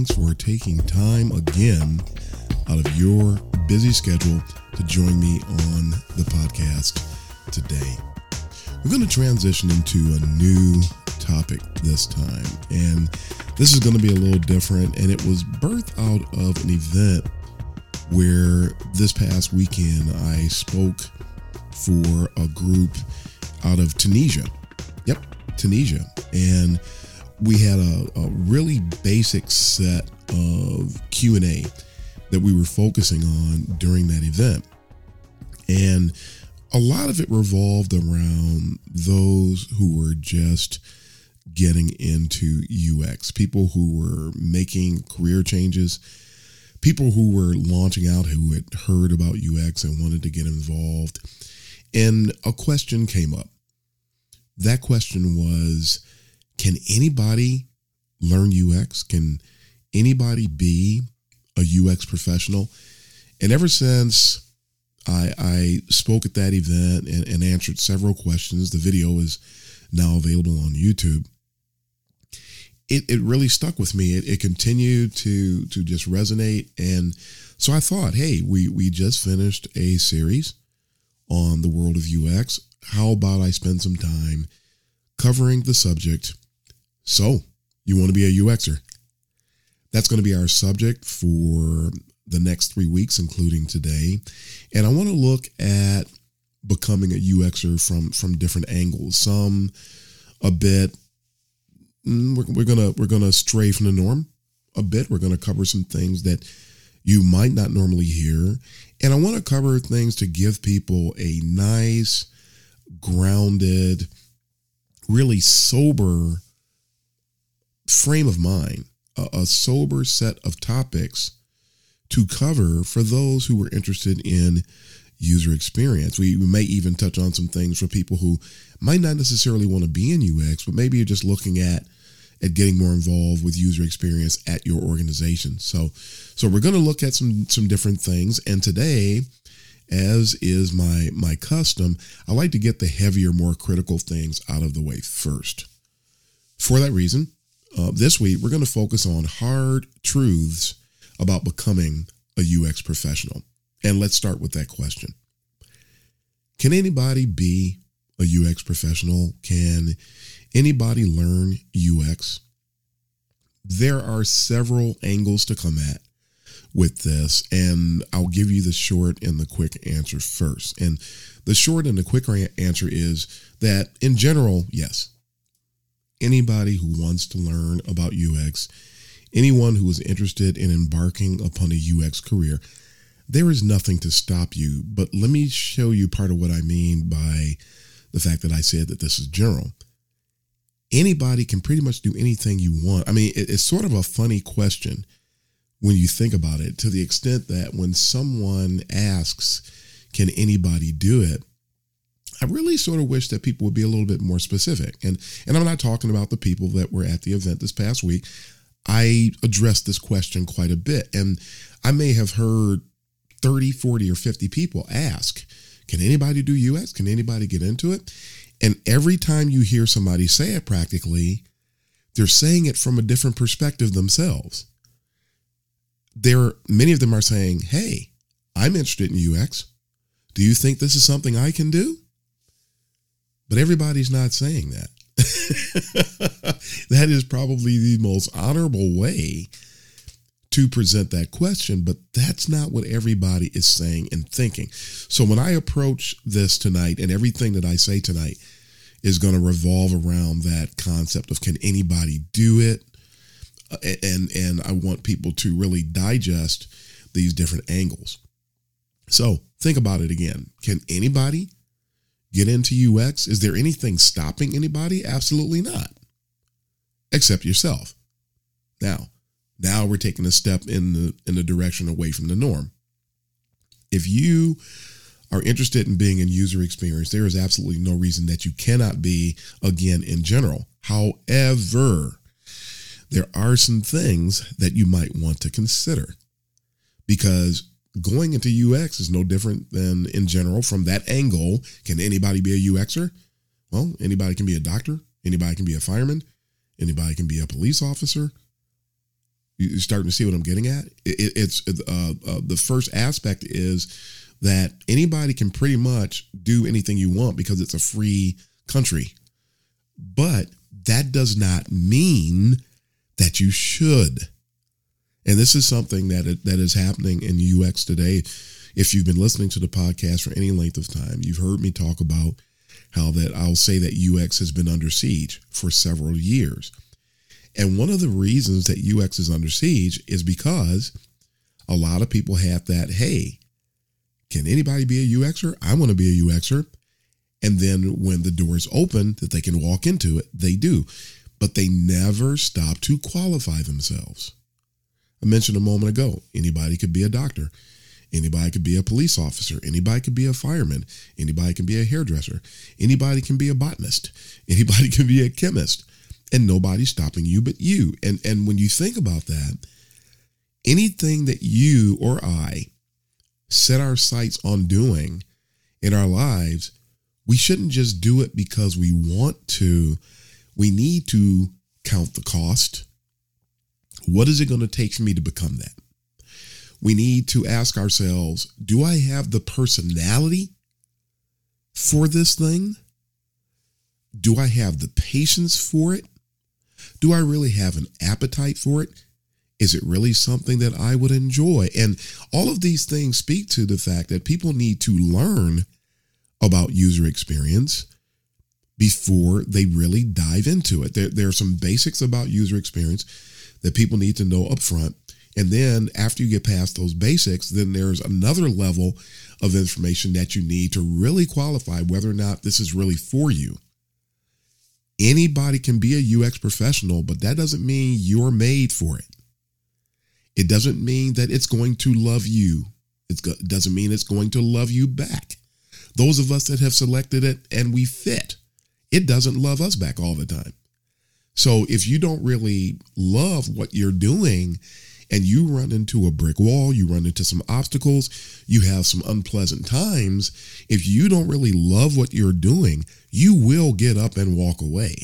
Thanks for taking time again out of your busy schedule to join me on the podcast today. We're going to transition into a new topic this time, and this is going to be a little different. And it was birthed out of an event where this past weekend I spoke for a group out of Tunisia. Yep, Tunisia. And we had a, a really basic set of q&a that we were focusing on during that event. And a lot of it revolved around those who were just getting into ux people who were making career changes people who were launching out who had heard about ux and wanted to get involved. And a question came up. That question was can anybody learn UX? Can anybody be a UX professional? And ever since I, I spoke at that event and, and answered several questions, the video is now available on YouTube. It, it really stuck with me. It, it continued to to just resonate, and so I thought, hey, we we just finished a series on the world of UX. How about I spend some time covering the subject so, you want to be a UXer? That's going to be our subject for the next three weeks, including today. And I want to look at becoming a UXer from from different angles. Some a bit. Mm, we're, we're gonna we're gonna stray from the norm a bit. We're gonna cover some things that you might not normally hear, and I want to cover things to give people a nice, grounded, really sober frame of mind, a, a sober set of topics to cover for those who were interested in user experience. We, we, may even touch on some things for people who might not necessarily want to be in UX, but maybe you're just looking at at getting more involved with user experience at your organization. So so we're going to look at some some different things and today as is my my custom, I like to get the heavier more critical things out of the way first. For that reason, uh, this week, we're going to focus on hard truths about becoming a UX professional. And let's start with that question Can anybody be a UX professional? Can anybody learn UX? There are several angles to come at with this, and I'll give you the short and the quick answer first. And the short and the quick answer is that, in general, yes, anybody who wants to learn about UX, anyone who is interested in embarking upon a UX career, there is nothing to stop you. But let me show you part of what I mean by the fact that I said that this is general. Anybody can pretty much do anything you want. I mean, it's sort of a funny question when you think about it, to the extent that when someone asks, Can anybody do it? I really sort of wish that people would be a little bit more specific. And and I'm not talking about the people that were at the event this past week. I addressed this question quite a bit and I may have heard 30, 40 or 50 people ask, "Can anybody do UX? Can anybody get into it?" And every time you hear somebody say it practically, they're saying it from a different perspective themselves. There many of them are saying, "Hey, I'm interested in UX. Do you think this is something I can do?" But everybody's not saying that. that is probably the most honorable way to present that question, but that's not what everybody is saying and thinking. So when I approach this tonight, and everything that I say tonight is going to revolve around that concept of can anybody do it? And and I want people to really digest these different angles. So think about it again. Can anybody get into UX? Is there anything stopping anybody? Absolutely not, except yourself. Now, Now we're taking a step in the in the direction away from the norm. If you are interested in being in user experience, there is absolutely no reason that you cannot be again in general. However, there are some things that you might want to consider because going into UX is no different than in general from that angle. Can anybody be a UXer? Well, anybody can be a doctor, anybody can be a fireman, anybody can be a police officer. You're starting to see what I'm getting at. it's uh, uh, the first aspect is that anybody can pretty much do anything you want because it's a free country. But that does not mean that you should. And this is something that that is happening in UX today. If you've been listening to the podcast for any length of time, you've heard me talk about how that I'll say that UX has been under siege for several years. And one of the reasons that UX is under siege is because a lot of people have that, hey, can anybody be a UXer? I want to be a UXer. And then when the doors open that they can walk into it, they do. But they never stop to qualify themselves. I mentioned a moment ago anybody could be a doctor, anybody could be a police officer, anybody could be a fireman, anybody can be a hairdresser, anybody can be a botanist, anybody can be a chemist, and nobody's stopping you but you. And, and when you think about that, anything that you or I set our sights on doing in our lives, we shouldn't just do it because we want to. We need to count the cost. What is it going to take for me to become that? We need to ask ourselves do I have the personality for this thing? Do I have the patience for it? Do I really have an appetite for it? Is it really something that I would enjoy? And all of these things speak to the fact that people need to learn about user experience before they really dive into it. There, there are some basics about user experience that people need to know up front. And then after you get past those basics, then there's another level of information that you need to really qualify whether or not this is really for you. Anybody can be a UX professional, but that doesn't mean you're made for it. It doesn't mean that it's going to love you. It doesn't mean it's going to love you back. Those of us that have selected it and we fit, it doesn't love us back all the time. So if you don't really love what you're doing and you run into a brick wall, you run into some obstacles, you have some unpleasant times, if you don't really love what you're doing, you will get up and walk away.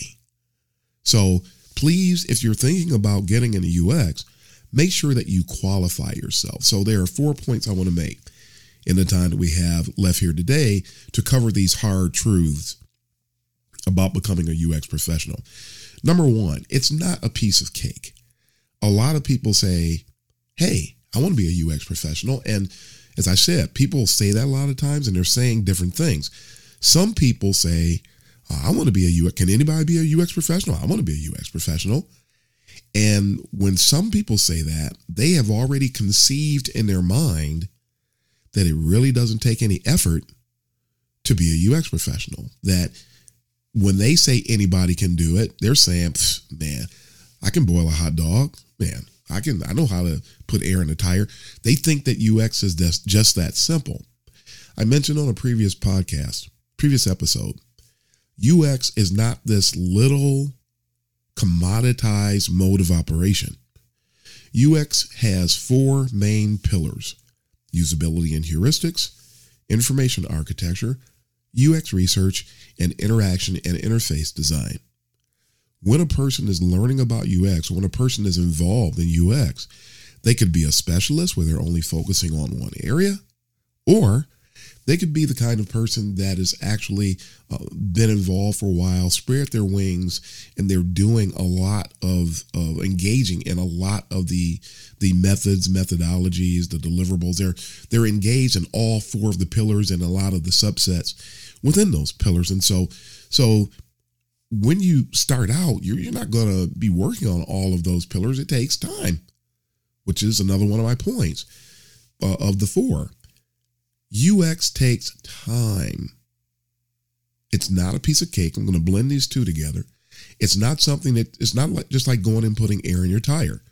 So please, if you're thinking about getting into UX, make sure that you qualify yourself. So there are four points I want to make in the time that we have left here today to cover these hard truths about becoming a UX professional. Number one, it's not a piece of cake. A lot of people say, Hey, I want to be a UX professional. And as I said, people say that a lot of times and they're saying different things. Some people say, uh, I want to be a UX. Can anybody be a UX professional? I want to be a UX professional. And when some people say that, they have already conceived in their mind that it really doesn't take any effort to be a UX professional. That when they say anybody can do it, they're saying, man, I can boil a hot dog. Man, I can I know how to put air in a tire. They think that UX is just, just that simple. I mentioned on a previous podcast, previous episode, UX is not this little commoditized mode of operation. UX has four main pillars usability and heuristics, information architecture, UX research, and interaction and interface design. When a person is learning about UX, when a person is involved in UX, they could be a specialist where they're only focusing on one area, or they could be the kind of person that has actually uh, been involved for a while, spread their wings, and they're doing a lot of, of engaging in a lot of the the methods, methodologies, the deliverables. They're they're engaged in all four of the pillars and a lot of the subsets within those pillars. And so so when you start out, you're, you're not going to be working on all of those pillars. It takes time, which is another one of my points uh, of the four. UX takes time. It's not a piece of cake. I'm going to blend these two together. It's not something that it's not like just like going and putting air in your tire.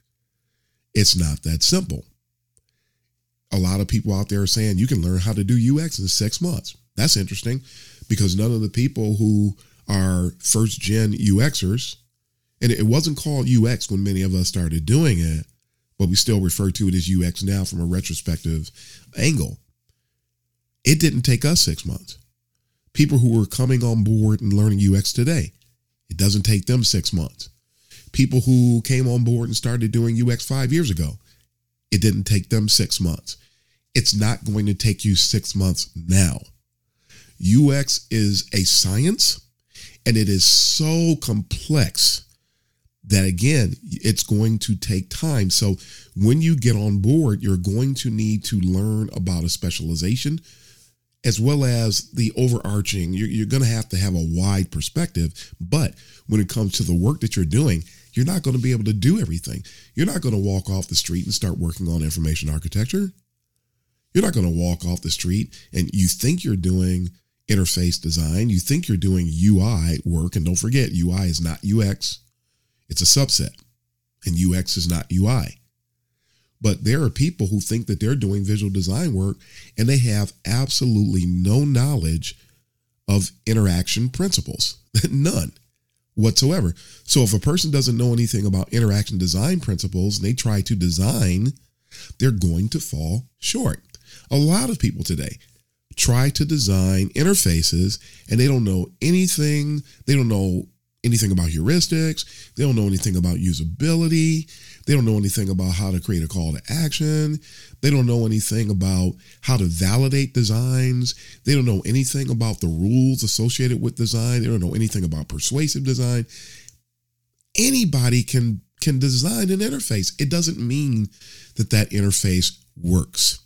It's not that simple. A lot of people out there are saying you can learn how to do UX in six months. That's interesting because none of the people who are first gen UXers, and it wasn't called UX when many of us started doing it, but we still refer to it as UX now from a retrospective angle. It didn't take us six months. People who were coming on board and learning UX today, it doesn't take them six months. People who came on board and started doing UX five years ago, it didn't take them six months. It's not going to take you six months now. UX is a science and it is so complex that again, it's going to take time. So when you get on board, you're going to need to learn about a specialization as well as the overarching. You're, you're going to have to have a wide perspective. But when it comes to the work that you're doing, you're not going to be able to do everything. You're not going to walk off the street and start working on information architecture. You're not going to walk off the street and you think you're doing interface design. You think you're doing UI work. And don't forget, UI is not UX. It's a subset, and UX is not UI. But there are people who think that they're doing visual design work and they have absolutely no knowledge of interaction principles, none whatsoever. So if a person doesn't know anything about interaction design principles and they try to design, they're going to fall short. A lot of people today try to design interfaces and they don't know anything. They don't know anything about heuristics. They don't know anything about usability. They don't know anything about how to create a call to action. They don't know anything about how to validate designs. They don't know anything about the rules associated with design. They don't know anything about persuasive design. Anybody can can design an interface. It doesn't mean that that interface works.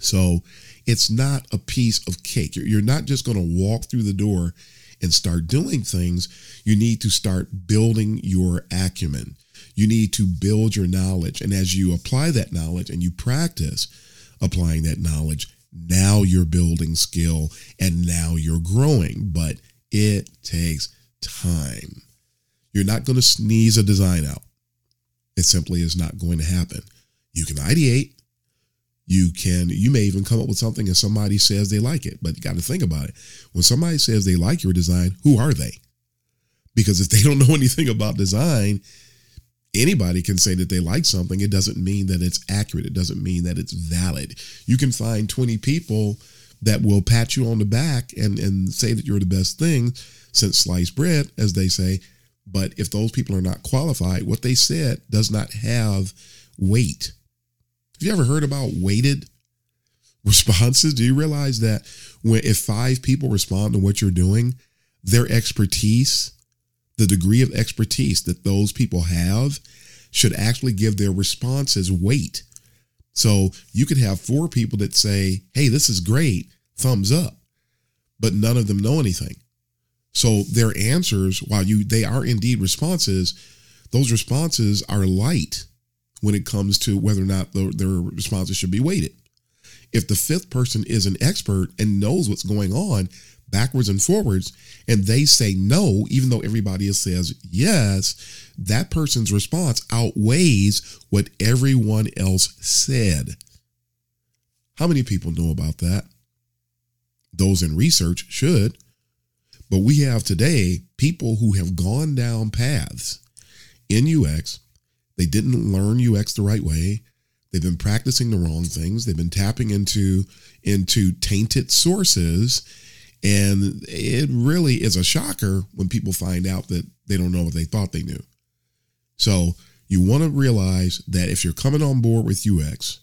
So it's not a piece of cake. You're not just going to walk through the door and start doing things, you need to start building your acumen. You need to build your knowledge. And as you apply that knowledge and you practice applying that knowledge, now you're building skill and now you're growing. But it takes time. You're not going to sneeze a design out. It simply is not going to happen. You can ideate, you can, you may even come up with something and somebody says they like it, but you got to think about it. When somebody says they like your design, who are they? Because if they don't know anything about design, anybody can say that they like something. It doesn't mean that it's accurate. It doesn't mean that it's valid. You can find 20 people that will pat you on the back and, and say that you're the best thing since sliced bread, as they say. But if those people are not qualified, what they said does not have weight. Have you ever heard about weighted responses? Do you realize that when if five people respond to what you're doing, their expertise, the degree of expertise that those people have, should actually give their responses weight. So you could have four people that say, "Hey, this is great, thumbs up," but none of them know anything. So their answers, while you they are indeed responses, those responses are light when it comes to whether or not the, their responses should be weighted. If the fifth person is an expert and knows what's going on backwards and forwards, and they say no, even though everybody else says yes, that person's response outweighs what everyone else said. How many people know about that? Those in research should. But we have today people who have gone down paths in UX they didn't learn UX the right way. They've been practicing the wrong things. They've been tapping into into tainted sources. And it really is a shocker when people find out that they don't know what they thought they knew. So you want to realize that if you're coming on board with UX,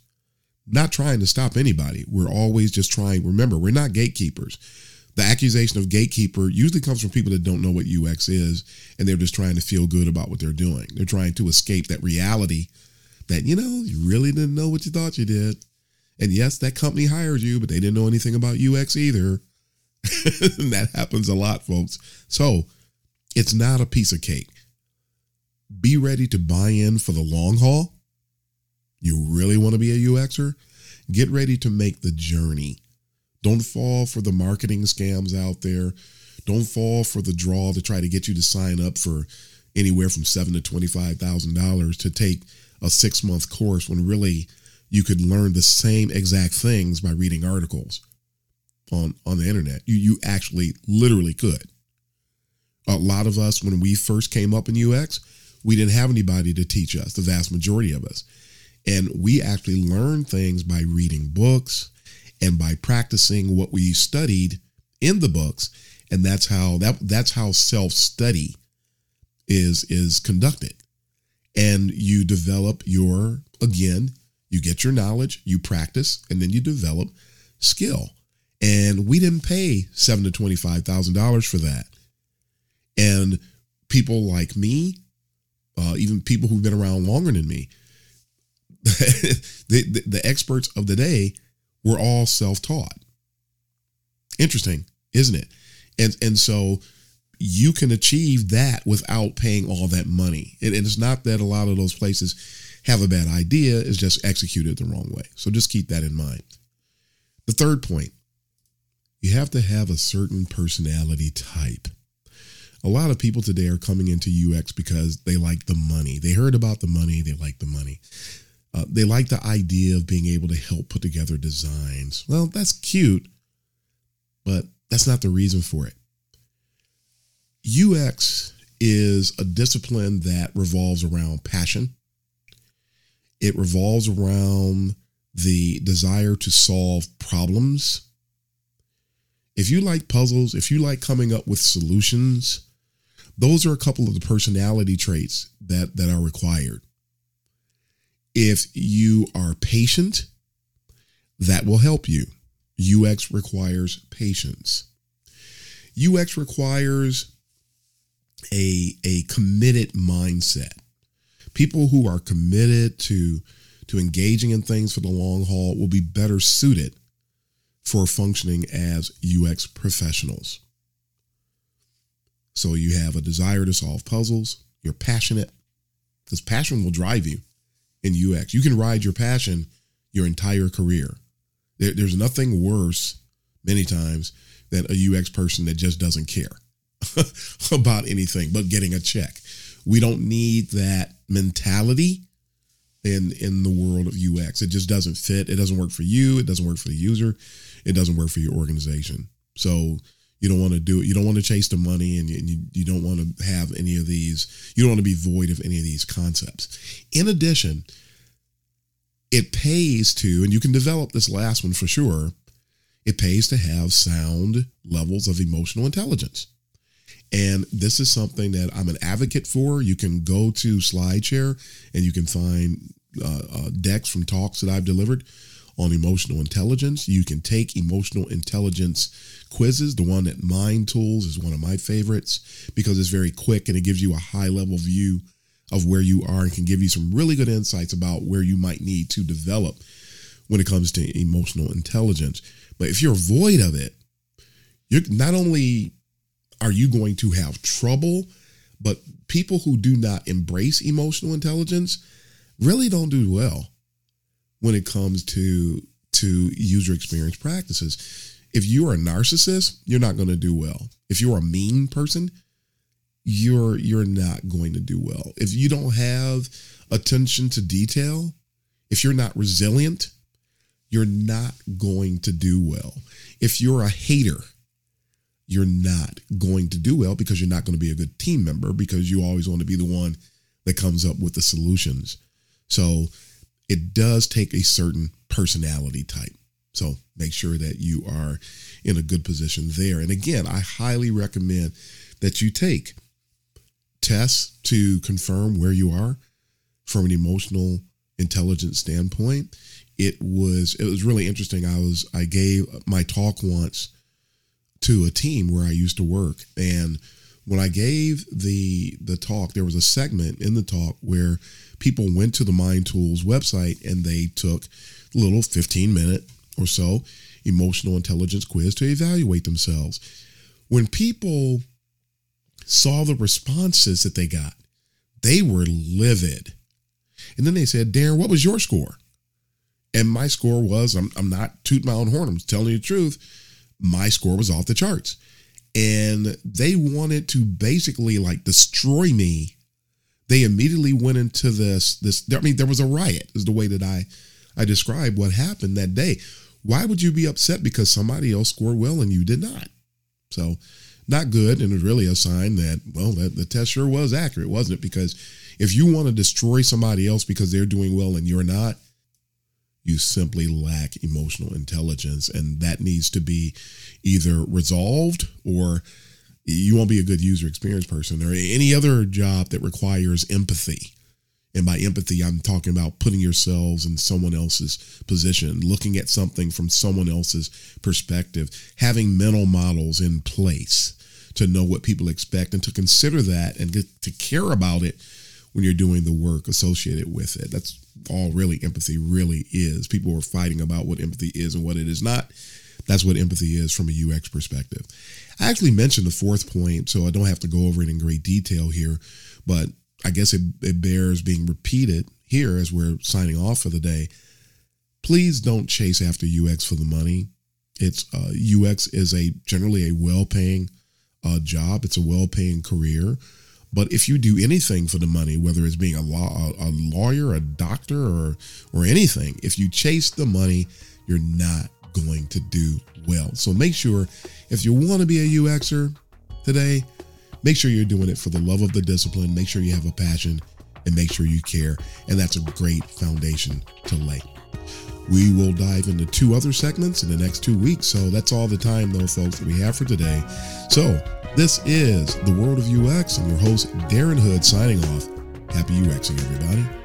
not trying to stop anybody, we're always just trying. Remember, we're not gatekeepers the accusation of gatekeeper usually comes from people that don't know what UX is and they're just trying to feel good about what they're doing. They're trying to escape that reality that, you know, you really didn't know what you thought you did. And yes, that company hired you, but they didn't know anything about UX either. and that happens a lot, folks. So it's not a piece of cake. Be ready to buy in for the long haul. You really want to be a UXer? Get ready to make the journey don't fall for the marketing scams out there. Don't fall for the draw to try to get you to sign up for anywhere from seven to twenty five thousand dollars to take a six month course when really you could learn the same exact things by reading articles on on the internet. You you actually literally could. A lot of us when we first came up in UX, we didn't have anybody to teach us, the vast majority of us. And we actually learned things by reading books and by practicing what we studied in the books. And that's how that that's how self-study is is conducted. And you develop your again, you get your knowledge, you practice, and then you develop skill. And we didn't pay seven to twenty-five thousand dollars for that. And people like me, uh, even people who've been around longer than me, the, the, the experts of the day were all self-taught. Interesting, isn't it? And and so you can achieve that without paying all that money. And, and it's not that a lot of those places have a bad idea, it's just executed the wrong way. So just keep that in mind. The third point, you have to have a certain personality type. A lot of people today are coming into UX because they like the money. They heard about the money, they like the money. Uh, they like the idea of being able to help put together designs. Well, that's cute, but that's not the reason for it. UX is a discipline that revolves around passion. It revolves around the desire to solve problems. If you like puzzles, if you like coming up with solutions, those are a couple of the personality traits that, that are required. If you are patient, that will help you. UX requires patience. UX requires a, a committed mindset. People who are committed to, to engaging in things for the long haul will be better suited for functioning as UX professionals. So you have a desire to solve puzzles, you're passionate, because passion will drive you in UX. You can ride your passion your entire career. There, there's nothing worse, many times, than a UX person that just doesn't care about anything but getting a check. We don't need that mentality in in the world of UX. It just doesn't fit. It doesn't work for you. It doesn't work for the user. It doesn't work for your organization. So you don't want to do it. You don't want to chase the money, and you, you don't want to have any of these. You don't want to be void of any of these concepts. In addition, it pays to, and you can develop this last one for sure. It pays to have sound levels of emotional intelligence. And this is something that I'm an advocate for. You can go to SlideShare and you can find uh, uh, decks from talks that I've delivered on emotional intelligence. You can take emotional intelligence quizzes. The one at Mind Tools is one of my favorites because it's very quick and it gives you a high level view of where you are and can give you some really good insights about where you might need to develop when it comes to emotional intelligence. But if you're void of it, you're not only are you going to have trouble, but people who do not embrace emotional intelligence really don't do well when it comes to to user experience practices. If you're a narcissist, you're not going to do well. If you're a mean person, you're you're not going to do well. If you don't have attention to detail, if you're not resilient, you're not going to do well. If you're a hater, you're not going to do well because you're not going to be a good team member because you always want to be the one that comes up with the solutions. So it does take a certain personality type. So make sure that you are in a good position there. And again, I highly recommend that you take tests to confirm where you are from an emotional intelligence standpoint. It was it was really interesting. I was I gave my talk once to a team where I used to work and when I gave the the talk, there was a segment in the talk where people went to the Mind Tools website and they took a little 15 minute or so emotional intelligence quiz to evaluate themselves. When people saw the responses that they got, they were livid. And then they said, Darren, what was your score? And my score was, I'm, I'm not tooting my own horn, I'm telling you the truth. My score was off the charts. And they wanted to basically like destroy me they immediately went into this this I mean there was a riot is the way that I I described what happened that day. Why would you be upset because somebody else scored well and you did not? So not good and it's really a sign that well that the test sure was accurate, wasn't it? Because if you want to destroy somebody else because they're doing well and you're not, you simply lack emotional intelligence and that needs to be either resolved or you won't be a good user experience person or any other job that requires empathy. And by empathy, I'm talking about putting yourselves in someone else's position, looking at something from someone else's perspective, having mental models in place to know what people expect and to consider that and to care about it when you're doing the work associated with it. That's all really empathy really is. People are fighting about what empathy is and what it is not. That's what empathy is from a UX perspective. I actually mentioned the fourth point, so I don't have to go over it in great detail here, but I guess it, it bears being repeated here as we're signing off for the day. Please don't chase after UX for the money. It's uh, UX is a generally a well-paying uh, job. It's a well-paying career. But if you do anything for the money, whether it's being a, law, a, lawyer, a doctor, or or anything, if you chase the money, you're not going to do well. So make sure if you want to be a UXer today, make sure you're doing it for the love of the discipline. Make sure you have a passion and make sure you care. And that's a great foundation to lay. We will dive into two other segments in the next two weeks. So that's all the time, though, folks, that we have for today. So this is The World of UX and your host, Darren Hood, signing off. Happy UXing, everybody.